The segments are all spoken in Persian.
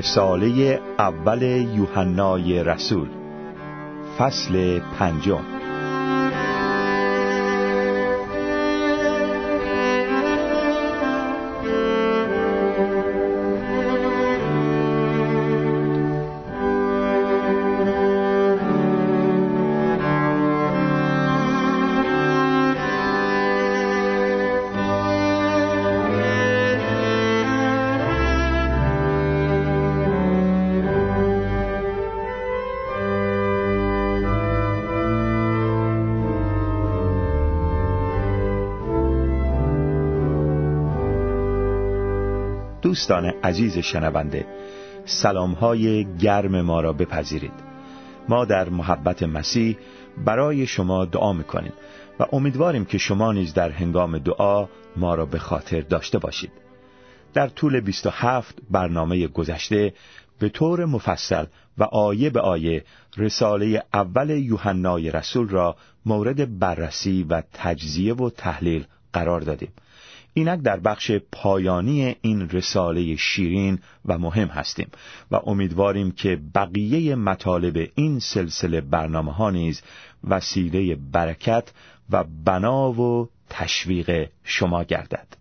رساله اول یوحنای رسول فصل پنجم. دوستان عزیز شنونده سلام های گرم ما را بپذیرید. ما در محبت مسیح برای شما دعا می‌کنیم و امیدواریم که شما نیز در هنگام دعا ما را به خاطر داشته باشید. در طول 27 برنامه گذشته به طور مفصل و آیه به آیه رساله اول یوحنای رسول را مورد بررسی و تجزیه و تحلیل قرار دادیم. اینک در بخش پایانی این رساله شیرین و مهم هستیم و امیدواریم که بقیه مطالب این سلسله برنامه ها نیز وسیله برکت و بنا و تشویق شما گردد.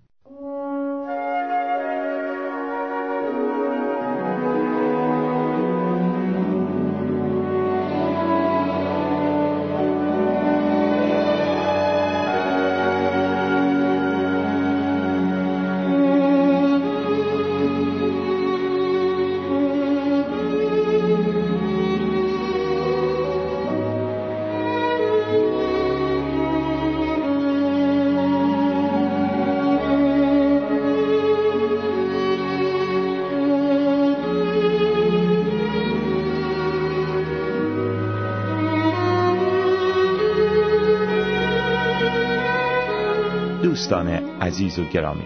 عزیز و گرامی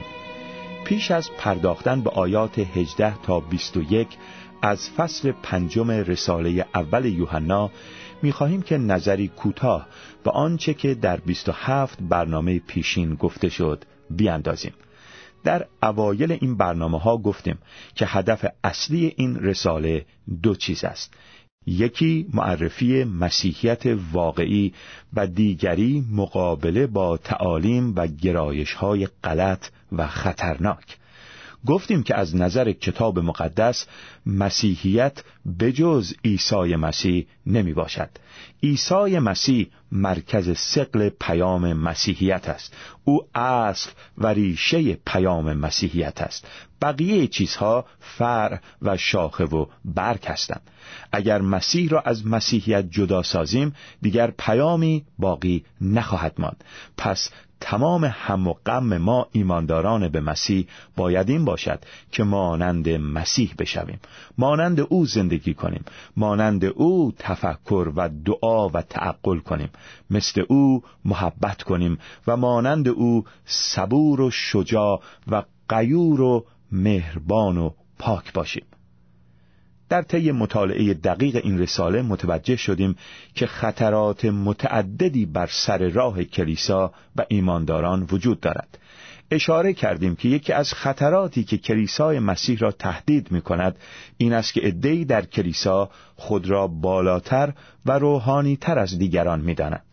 پیش از پرداختن به آیات 18 تا 21 از فصل پنجم رساله اول یوحنا می‌خواهیم که نظری کوتاه به آنچه که در 27 برنامه پیشین گفته شد بیاندازیم. در اوایل این برنامه ها گفتیم که هدف اصلی این رساله دو چیز است. یکی معرفی مسیحیت واقعی و دیگری مقابله با تعالیم و گرایش های غلط و خطرناک. گفتیم که از نظر کتاب مقدس مسیحیت بجز عیسی مسیح نمی باشد. عیسی مسیح مرکز سقل پیام مسیحیت است. او اصل و ریشه پیام مسیحیت است. بقیه چیزها فرع و شاخه و برگ هستند. اگر مسیح را از مسیحیت جدا سازیم دیگر پیامی باقی نخواهد ماند. پس تمام هم و غم ما ایمانداران به مسیح باید این باشد که مانند مسیح بشویم. مانند او زندگی کنیم. مانند او تفکر و دعا و تعقل کنیم. مثل او محبت کنیم و مانند او صبور و شجاع و قیور و مهربان و پاک باشیم. در طی مطالعه دقیق این رساله متوجه شدیم که خطرات متعددی بر سر راه کلیسا و ایمانداران وجود دارد اشاره کردیم که یکی از خطراتی که کلیسای مسیح را تهدید می کند این است که عدهای در کلیسا خود را بالاتر و روحانی تر از دیگران می داند.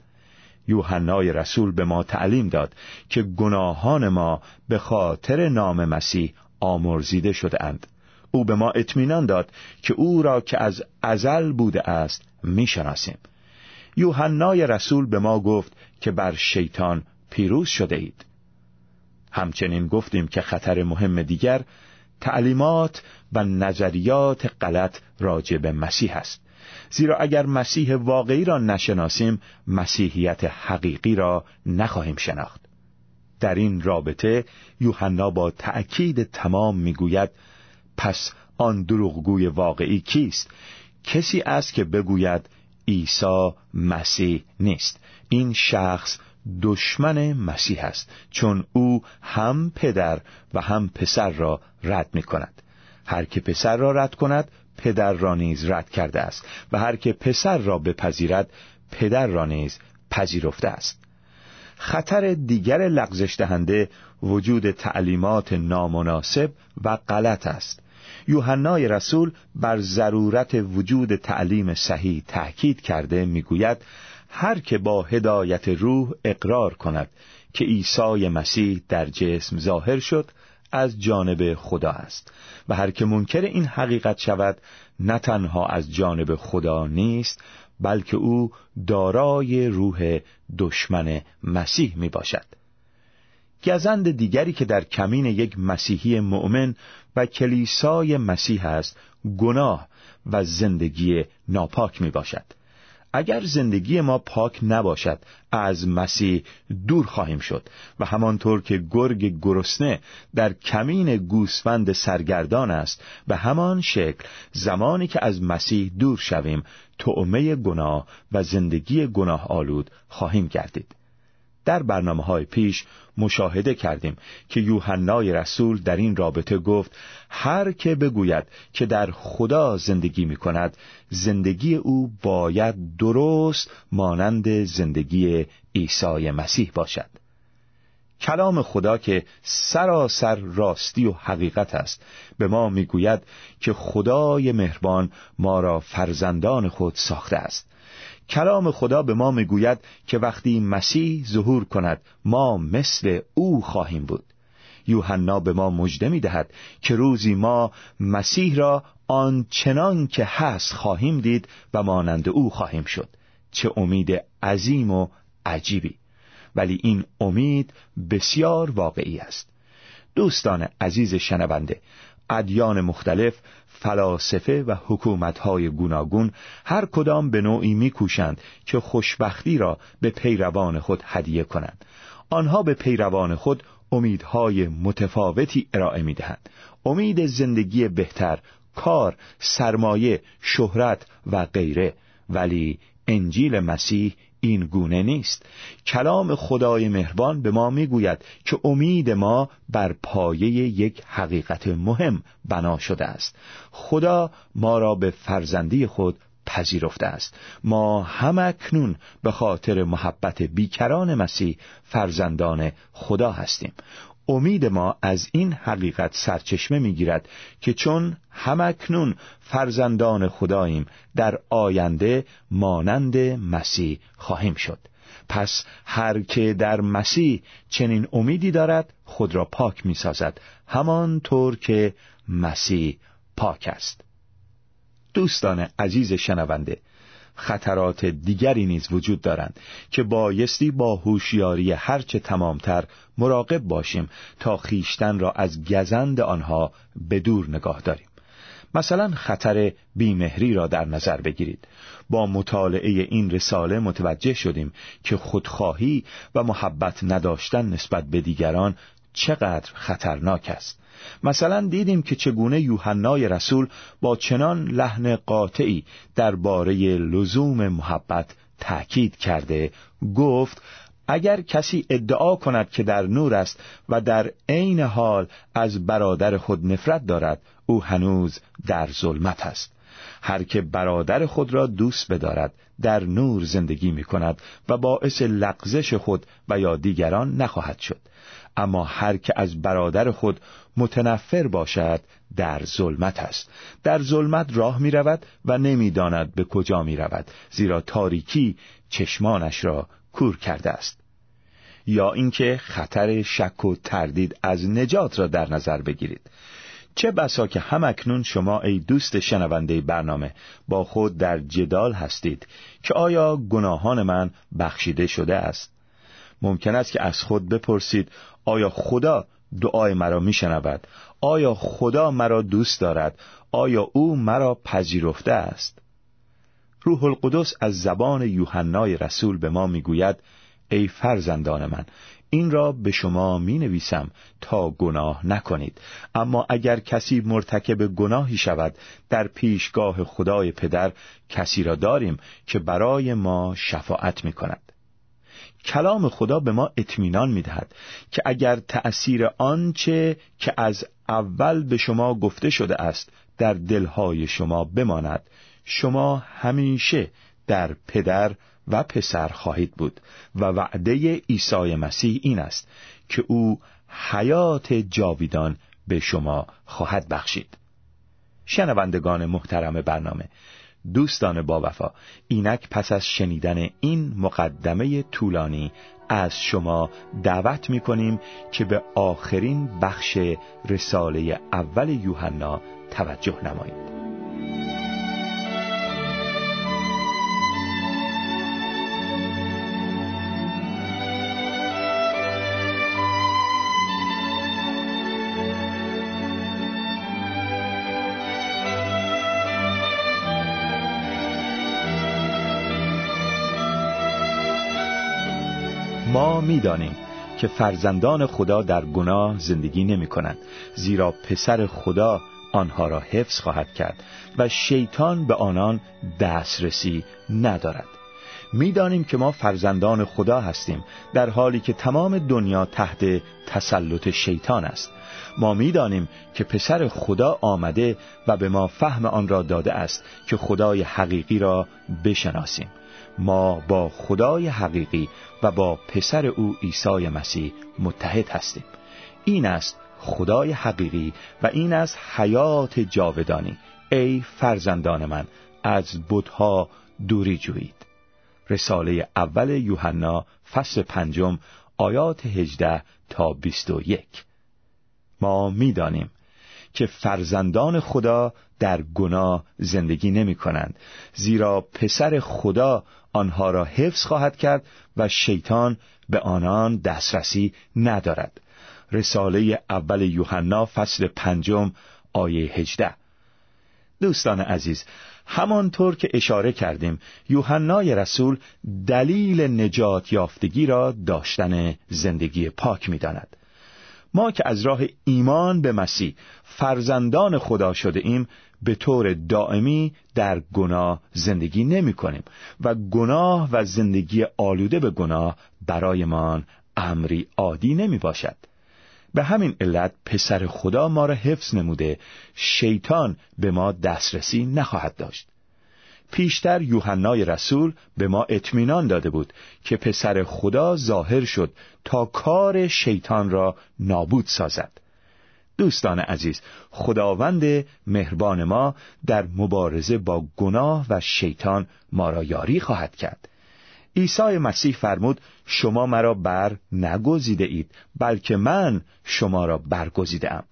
یوحنای رسول به ما تعلیم داد که گناهان ما به خاطر نام مسیح آمرزیده شده اند. او به ما اطمینان داد که او را که از ازل بوده است می‌شناسیم. یوحنای رسول به ما گفت که بر شیطان پیروز شده اید. همچنین گفتیم که خطر مهم دیگر تعلیمات و نظریات غلط راجع به مسیح است. زیرا اگر مسیح واقعی را نشناسیم مسیحیت حقیقی را نخواهیم شناخت. در این رابطه یوحنا با تأکید تمام می‌گوید پس آن دروغگوی واقعی کیست؟ کسی است که بگوید عیسی مسیح نیست. این شخص دشمن مسیح است چون او هم پدر و هم پسر را رد می کند هر که پسر را رد کند پدر را نیز رد کرده است و هر که پسر را بپذیرد پدر را نیز پذیرفته است. خطر دیگر لغزش دهنده وجود تعلیمات نامناسب و غلط است. یوحنای رسول بر ضرورت وجود تعلیم صحیح تأکید کرده می‌گوید هر که با هدایت روح اقرار کند که عیسی مسیح در جسم ظاهر شد از جانب خدا است. و هر که منکر این حقیقت شود نه تنها از جانب خدا نیست بلکه او دارای روح دشمن مسیح می باشد گزند دیگری که در کمین یک مسیحی مؤمن و کلیسای مسیح است گناه و زندگی ناپاک می باشد اگر زندگی ما پاک نباشد از مسیح دور خواهیم شد و همانطور که گرگ گرسنه در کمین گوسفند سرگردان است به همان شکل زمانی که از مسیح دور شویم تعمه گناه و زندگی گناه آلود خواهیم گردید. در برنامه های پیش مشاهده کردیم که یوحنای رسول در این رابطه گفت هر که بگوید که در خدا زندگی می کند زندگی او باید درست مانند زندگی عیسی مسیح باشد. کلام خدا که سراسر راستی و حقیقت است به ما می‌گوید که خدای مهربان ما را فرزندان خود ساخته است. کلام خدا به ما می‌گوید که وقتی مسیح ظهور کند ما مثل او خواهیم بود. یوحنا به ما مژده می‌دهد که روزی ما مسیح را آنچنان که هست خواهیم دید و مانند او خواهیم شد. چه امید عظیم و عجیبی. ولی این امید بسیار واقعی است. دوستان عزیز شنونده ادیان مختلف فلاسفه و حکومتهای گوناگون هر کدام به نوعی میکوشند که خوشبختی را به پیروان خود هدیه کنند. آنها به پیروان خود امیدهای متفاوتی ارائه می‌دهند. امید زندگی بهتر کار سرمایه شهرت و غیره. ولی انجیل مسیح این گونه نیست. کلام خدای مهربان به ما می‌گوید که امید ما بر پایه یک حقیقت مهم بنا شده است. خدا ما را به فرزندی خود پذیرفته است. ما هم اکنون به خاطر محبت بیکران مسیح فرزندان خدا هستیم. امید ما از این حقیقت سرچشمه می‌گیرد که چون همکنون فرزندان خداییم در آینده مانند مسیح خواهیم شد. پس هر که در مسیح چنین امیدی دارد خود را پاک می سازد همانطور که مسیح پاک است. دوستان عزیز شنونده خطرات دیگری نیز وجود دارند که بایستی با هوشیاری هرچه تمامتر مراقب باشیم تا خیشتن را از گزند آنها به دور نگاه داریم. مثلا خطر بیمهری را در نظر بگیرید. با مطالعه این رساله متوجه شدیم که خودخواهی و محبت نداشتن نسبت به دیگران چقدر خطرناک است. مثلا دیدیم که چگونه یوحنای رسول با چنان لحن قاطعی درباره لزوم محبت تأکید کرده گفت اگر کسی ادعا کند که در نور است و در عین حال از برادر خود نفرت دارد او هنوز در ظلمت است. هر که برادر خود را دوست بدارد در نور زندگی می کند و باعث لغزش خود و یا دیگران نخواهد شد. اما هر که از برادر خود متنفر باشد در ظلمت است. در ظلمت راه می رود و نمی‌داند به کجا می رود زیرا تاریکی چشمانش را کور کرده است. یا اینکه خطر شک و تردید از نجات را در نظر بگیرید. چه بسا که همکنون شما ای دوست شنونده برنامه با خود در جدال هستید که آیا گناهان من بخشیده شده است؟ ممکن است که از خود بپرسید آیا خدا دعای مرا میشنود؟ آیا خدا مرا دوست دارد؟ آیا او مرا پذیرفته است؟ روح القدس از زبان یوحنای رسول به ما می‌گوید ای فرزندان من این را به شما می نویسم تا گناه نکنید. اما اگر کسی مرتکب گناهی شود در پیشگاه خدای پدر کسی را داریم که برای ما شفاعت می کند کلام خدا به ما اطمینان می‌دهد که اگر تأثیر آنچه که از اول به شما گفته شده است در دلهای شما بماند شما همیشه در پدر و پسر خواهید بود و وعده عیسی مسیح این است که او حیات جاویدان به شما خواهد بخشید. شنوندگان محترم برنامه دوستان با وفا. اینک پس از شنیدن این مقدمه طولانی از شما دعوت می کنیم که به آخرین بخش رساله اول یوحنا توجه نمایید. ما می‌دانیم که فرزندان خدا در گناه زندگی نمی کنند زیرا پسر خدا آنها را حفظ خواهد کرد و شیطان به آنان دسترسی ندارد. می‌دانیم که ما فرزندان خدا هستیم در حالی که تمام دنیا تحت تسلط شیطان است. ما می‌دانیم که پسر خدا آمده و به ما فهم آن را داده است که خدای حقیقی را بشناسیم. ما با خدای حقیقی و با پسر او عیسی مسیح متحد هستیم. این است خدای حقیقی و این است حیات جاودانی. ای فرزندان من از بتها دوری جویید. رساله اول یوحنا فصل پنجم آیات هجده تا بیست و یک. ما می‌دانیم که فرزندان خدا در گناه زندگی نمی کنند. زیرا پسر خدا آنها را حفظ خواهد کرد و شیطان به آنان دسترسی ندارد. رساله اول یوحنا فصل پنجم آیه هجده. دوستان عزیز همانطور که اشاره کردیم یوحنای رسول دلیل نجات یافتگی را داشتن زندگی پاک می‌داند. ما که از راه ایمان به مسیح فرزندان خدا شده ایم به طور دائمی در گناه زندگی نمی کنیم و گناه و زندگی آلوده به گناه برایمان امری عادی نمی باشد به همین علت پسر خدا ما را حفظ نموده شیطان به ما دسترسی نخواهد داشت. پیشتر یوحنای رسول به ما اطمینان داده بود که پسر خدا ظاهر شد تا کار شیطان را نابود سازد. دوستان عزیز خداوند مهربان ما در مبارزه با گناه و شیطان ما را یاری خواهد کرد. عیسی مسیح فرمود شما مرا بر نگزیده اید بلکه من شما را برگزیده ام.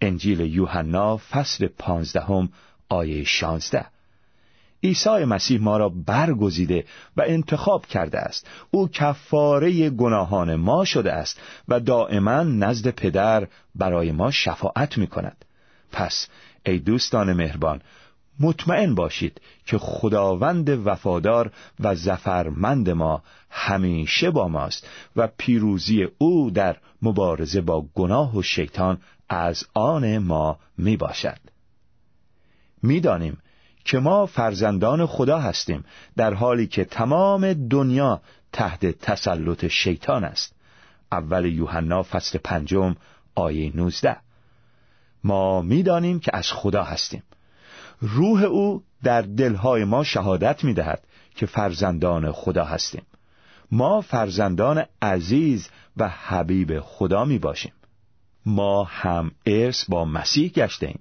انجیل یوحنا فصل پانزدهم آیه شانزده. عیسی مسیح ما را برگزیده و انتخاب کرده است. او کفاره گناهان ما شده است و دائما نزد پدر برای ما شفاعت می کند پس ای دوستان مهربان مطمئن باشید که خداوند وفادار و زفرمند ما همیشه با ماست و پیروزی او در مبارزه با گناه و شیطان از آن ما می باشد می‌دانیم که ما فرزندان خدا هستیم در حالی که تمام دنیا تحت تسلط شیطان است. اول یوحنا فصل پنجم آیه 19 ما می‌دانیم که از خدا هستیم. روح او در دلهای ما شهادت می‌دهد که فرزندان خدا هستیم. ما فرزندان عزیز و حبیب خدا می باشیم ما هم ارث با مسیح گشته ایم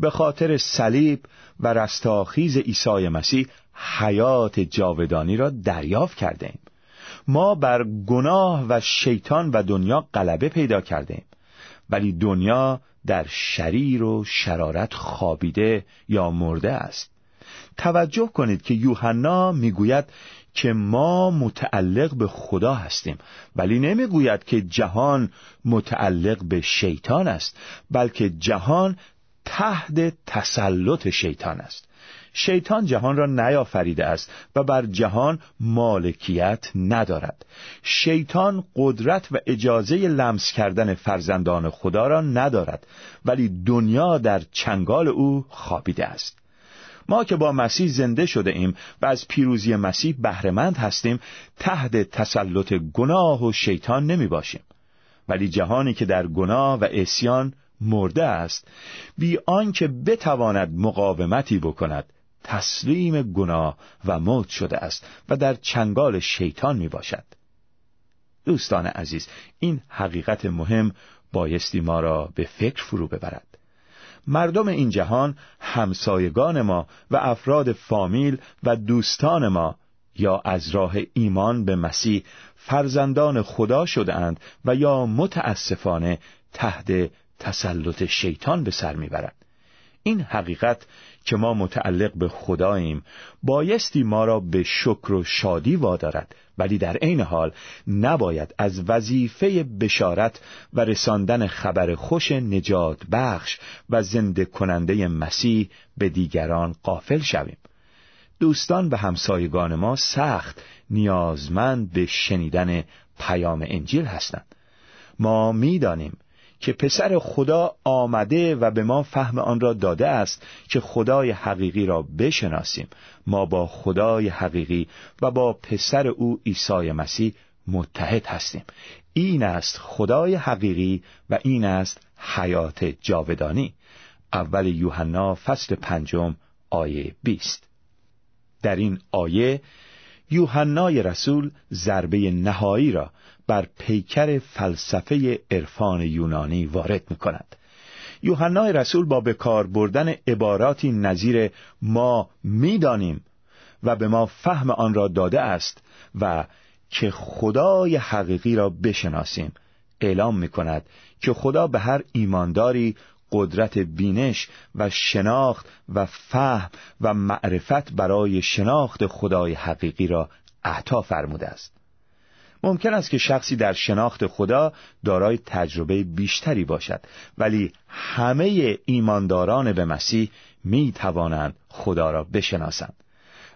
به خاطر صلیب و رستاخیز عیسی مسیح حیات جاودانی را دریافت کرده ایم ما بر گناه و شیطان و دنیا غلبه پیدا کرده ایم ولی دنیا در شریر و شرارت خوابیده یا مرده است. توجه کنید که یوحنا می‌گوید که ما متعلق به خدا هستیم. ولی نمی‌گوید که جهان متعلق به شیطان است بلکه جهان تحت تسلط شیطان است. شیطان جهان را نیافریده است و بر جهان مالکیت ندارد. شیطان قدرت و اجازه لمس کردن فرزندان خدا را ندارد ولی دنیا در چنگال او خوابیده است. ما که با مسیح زنده شده ایم و از پیروزی مسیح بهرهمند هستیم تحت تسلط گناه و شیطان نمی باشیم ولی جهانی که در گناه و اسیان مرده است بی آنکه بتواند مقاومتی بکند تسلیم گناه و موت شده است و در چنگال شیطان می باشد دوستان عزیز این حقیقت مهم بایستی ما را به فکر فرو ببرد. مردم این جهان همسایگان ما و افراد فامیل و دوستان ما یا از راه ایمان به مسیح فرزندان خدا شدهاند و یا متاسفانه تحت تسلط شیطان به سر می‌برند این حقیقت که ما متعلق به خداییم بایستی ما را به شکر و شادی وادارد. ولی در عین حال نباید از وظیفه بشارت و رساندن خبر خوش نجات بخش و زنده کننده مسیح به دیگران قافل شویم. دوستان و همسایگان ما سخت نیازمند به شنیدن پیام انجیل هستند. ما می‌دانیم که پسر خدا آمده و به ما فهم آن را داده است که خدای حقیقی را بشناسیم. ما با خدای حقیقی و با پسر او عیسی مسیح متحد هستیم. این است خدای حقیقی و این است حیات جاودانی. اول یوحنا فصل پنجم آیه 20 در این آیه یوحنای رسول ضربه نهایی را بر پیکر فلسفه عرفان یونانی وارد می کند یوحنای رسول با بکار بردن عباراتی نظیر ما می‌دانیم و به ما فهم آن را داده است و که خدای حقیقی را بشناسیم. اعلام می کند که خدا به هر ایمانداری قدرت بینش و شناخت و فهم و معرفت برای شناخت خدای حقیقی را عطا فرموده است. ممکن است که شخصی در شناخت خدا دارای تجربه بیشتری باشد ولی همه ایمانداران به مسیح می توانند خدا را بشناسند.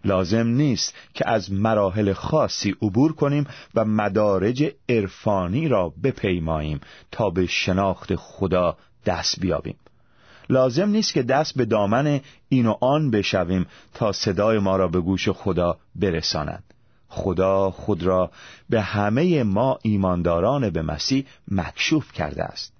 لازم نیست که از مراحل خاصی عبور کنیم و مدارج عرفانی را بپیماییم تا به شناخت خدا دست بیابیم. لازم نیست که دست به دامن این و آن بشویم تا صدای ما را به گوش خدا برساند. خدا خود را به همه ما ایمانداران به مسیح مکشوف کرده است.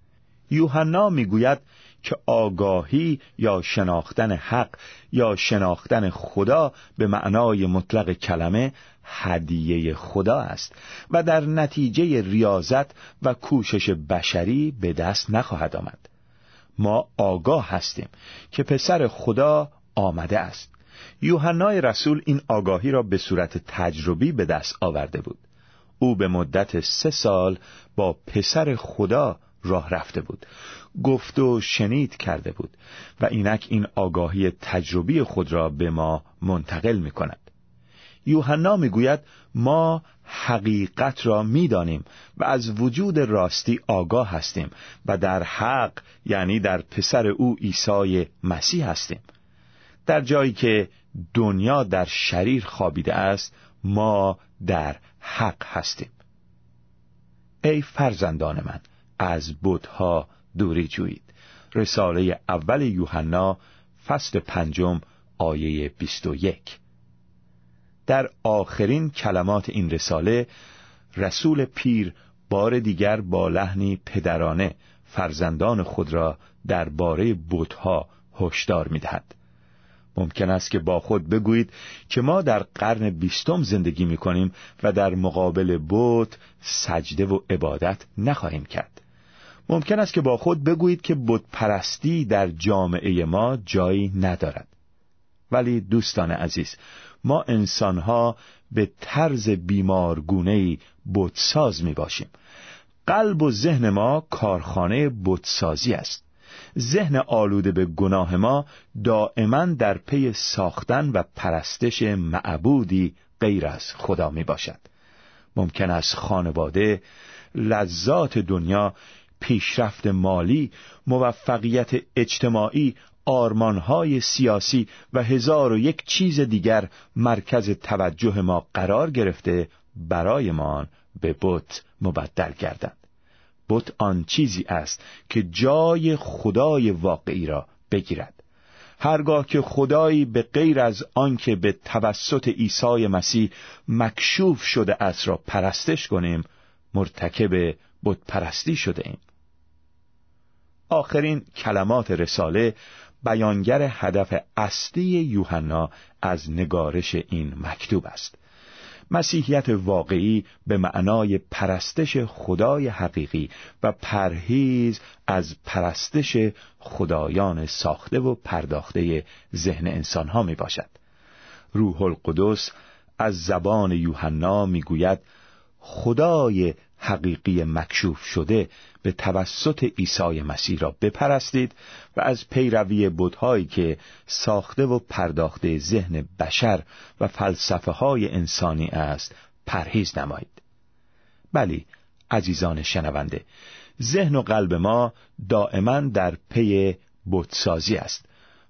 یوحنا می‌گوید که آگاهی یا شناختن حق یا شناختن خدا به معنای مطلق کلمه هدیه خدا است و در نتیجه ریاضت و کوشش بشری به دست نخواهد آمد. ما آگاه هستیم که پسر خدا آمده است. یوحنای رسول این آگاهی را به صورت تجربی به دست آورده بود. او به مدت سه سال با پسر خدا راه رفته بود. گفت و شنید کرده بود و اینک این آگاهی تجربی خود را به ما منتقل می کند یوحنا می‌گوید ما حقیقت را می‌دانیم و از وجود راستی آگاه هستیم و در حق یعنی در پسر او عیسی مسیح هستیم. در جایی که دنیا در شریر خوابیده است ما در حق هستیم. ای فرزندان من از بودها دوری جویید. رساله اول یوحنا فصل پنجم آیه بیست و یک. در آخرین کلمات این رساله رسول پیر بار دیگر با لحنی پدرانه فرزندان خود را درباره بتها هشدار می‌دهد. ممکن است که با خود بگویید که ما در قرن بیستم زندگی می کنیم و در مقابل بت سجده و عبادت نخواهیم کرد. ممکن است که با خود بگویید که بت پرستی در جامعه ما جایی ندارد. ولی دوستان عزیز ما انسانها به طرز بیمارگونهی بتساز می باشیم قلب و ذهن ما کارخانه بتسازی است. ذهن آلوده به گناه ما دائما در پی ساختن و پرستش معبودی غیر از خدا می باشد ممکن است خانواده لذات دنیا پیشرفت مالی موفقیت اجتماعی آرمانهای سیاسی و هزار و یک چیز دیگر مرکز توجه ما قرار گرفته برایمان به بت مبدل گردند بت آن چیزی است که جای خدای واقعی را بگیرد. هرگاه که خدایی به غیر از آنکه به توسط عیسی مسیح مکشوف شده است را پرستش کنیم مرتکب بت پرستی شده ایم. آخرین کلمات رساله بیانگر هدف اصلی یوحنا از نگارش این مکتوب است. مسیحیت واقعی به معنای پرستش خدای حقیقی و پرهیز از پرستش خدایان ساخته و پرداخته ذهن انسانها می باشد روح القدس از زبان یوحنا می‌گوید خدای حقیقی مکشوف شده به توسط عیسی مسیح را بپرستید و از پیروی بودهایی که ساخته و پرداخته ذهن بشر و فلسفه های انسانی است پرهیز نمایید. بلی عزیزان شنونده ذهن و قلب ما دائما در پی بتسازی است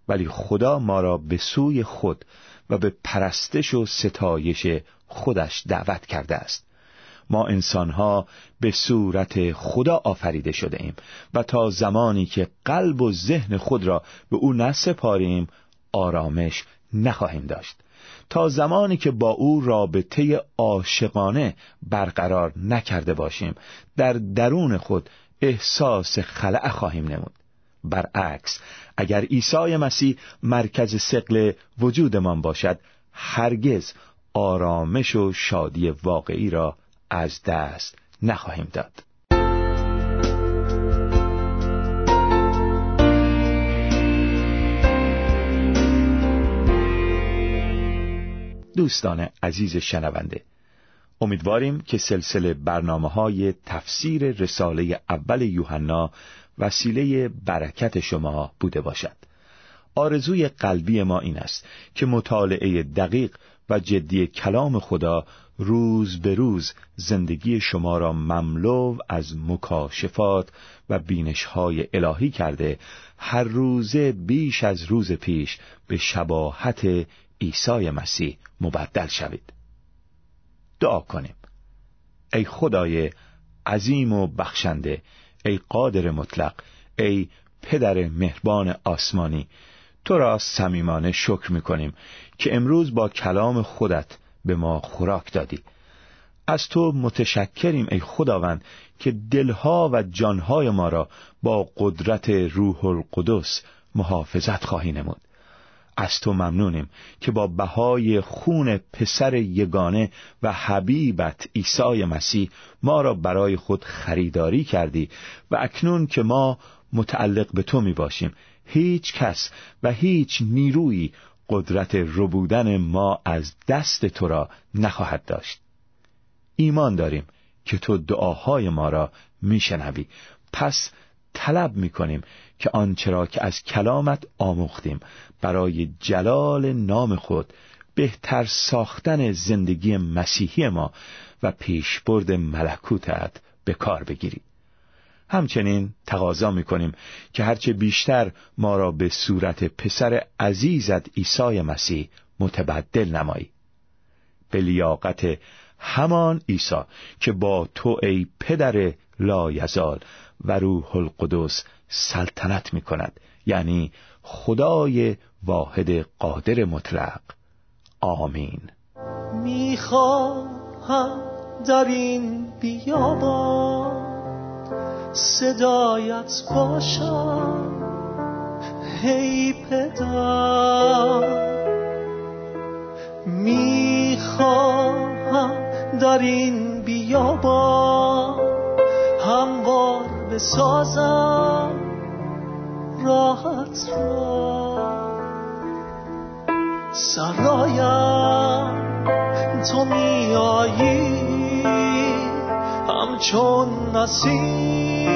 ولی خدا ما را به سوی خود و به پرستش و ستایش خودش دعوت کرده است. ما انسانها به صورت خدا آفریده شده ایم و تا زمانی که قلب و ذهن خود را به او نسپاریم آرامش نخواهیم داشت. تا زمانی که با او رابطه عاشقانه برقرار نکرده باشیم در درون خود احساس خلع خواهیم نمود. برعکس اگر عیسی مسیح مرکز سقل وجودمان باشد هرگز آرامش و شادی واقعی را از دست نخواهیم داد. دوستان عزیز شنونده امیدواریم که سلسله برنامه های تفسیر رساله اول یوحنا وسیله برکت شما بوده باشد. آرزوی قلبی ما این است که مطالعه دقیق و جدی کلام خدا روز به روز زندگی شما را مملو از مکاشفات و بینشهای الهی کرده هر روزه بیش از روز پیش به شباهت عیسی مسیح مبدل شوید. دعا کنیم. ای خدای عظیم و بخشنده ای قادر مطلق ای پدر مهربان آسمانی تو را صمیمانه شکر می‌کنیم که امروز با کلام خودت به ما خوراک دادی. از تو متشکریم ای خداوند که دلها و جانهای ما را با قدرت روح القدس محافظت خواهی نمود. از تو ممنونیم که با بهای خون پسر یگانه و حبیبت عیسی مسیح ما را برای خود خریداری کردی و اکنون که ما متعلق به تو می باشیم هیچ کس و هیچ نیروی قدرت ربودن ما از دست تو را نخواهد داشت. ایمان داریم که تو دعاهای ما را میشنوی. پس طلب می‌کنیم که آنچه را که از کلامت آموختیم برای جلال نام خود بهتر ساختن زندگی مسیحی ما و پیشبرد ملکوتت به کار بگیری همچنین تقاضا می‌کنیم که هرچه بیشتر ما را به صورت پسر عزیزت عیسی مسیح متبدل نمایی. به لیاقت همان عیسی که با تو ای پدر لایزال و روح القدس سلطنت می کند یعنی خدای واحد قادر مطلق. آمین. می‌خواهم در این بیابان صدایت باشم. هی پدر می‌خواهم در این بیابان هموار بسازم راحت را. سرایم تو میایی همچون نسیم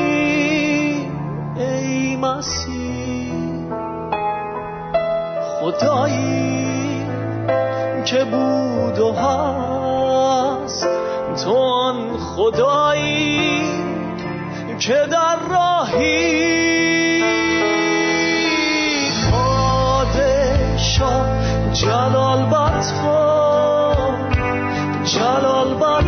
ای مسیح. خدایی که بود و هست تو آن خدایی که در راهی. پادشاه جلال بر جلال بر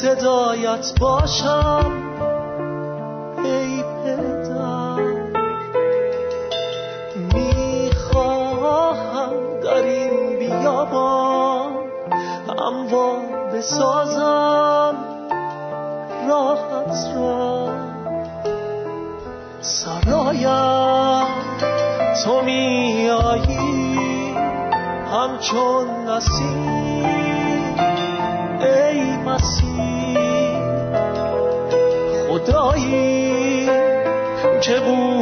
صدایت باشم ای پدر. می‌خواهم در این بیابان اموا بسازم راحت را سرایم تو میایی همچون نسیم. خدایی. که بود؟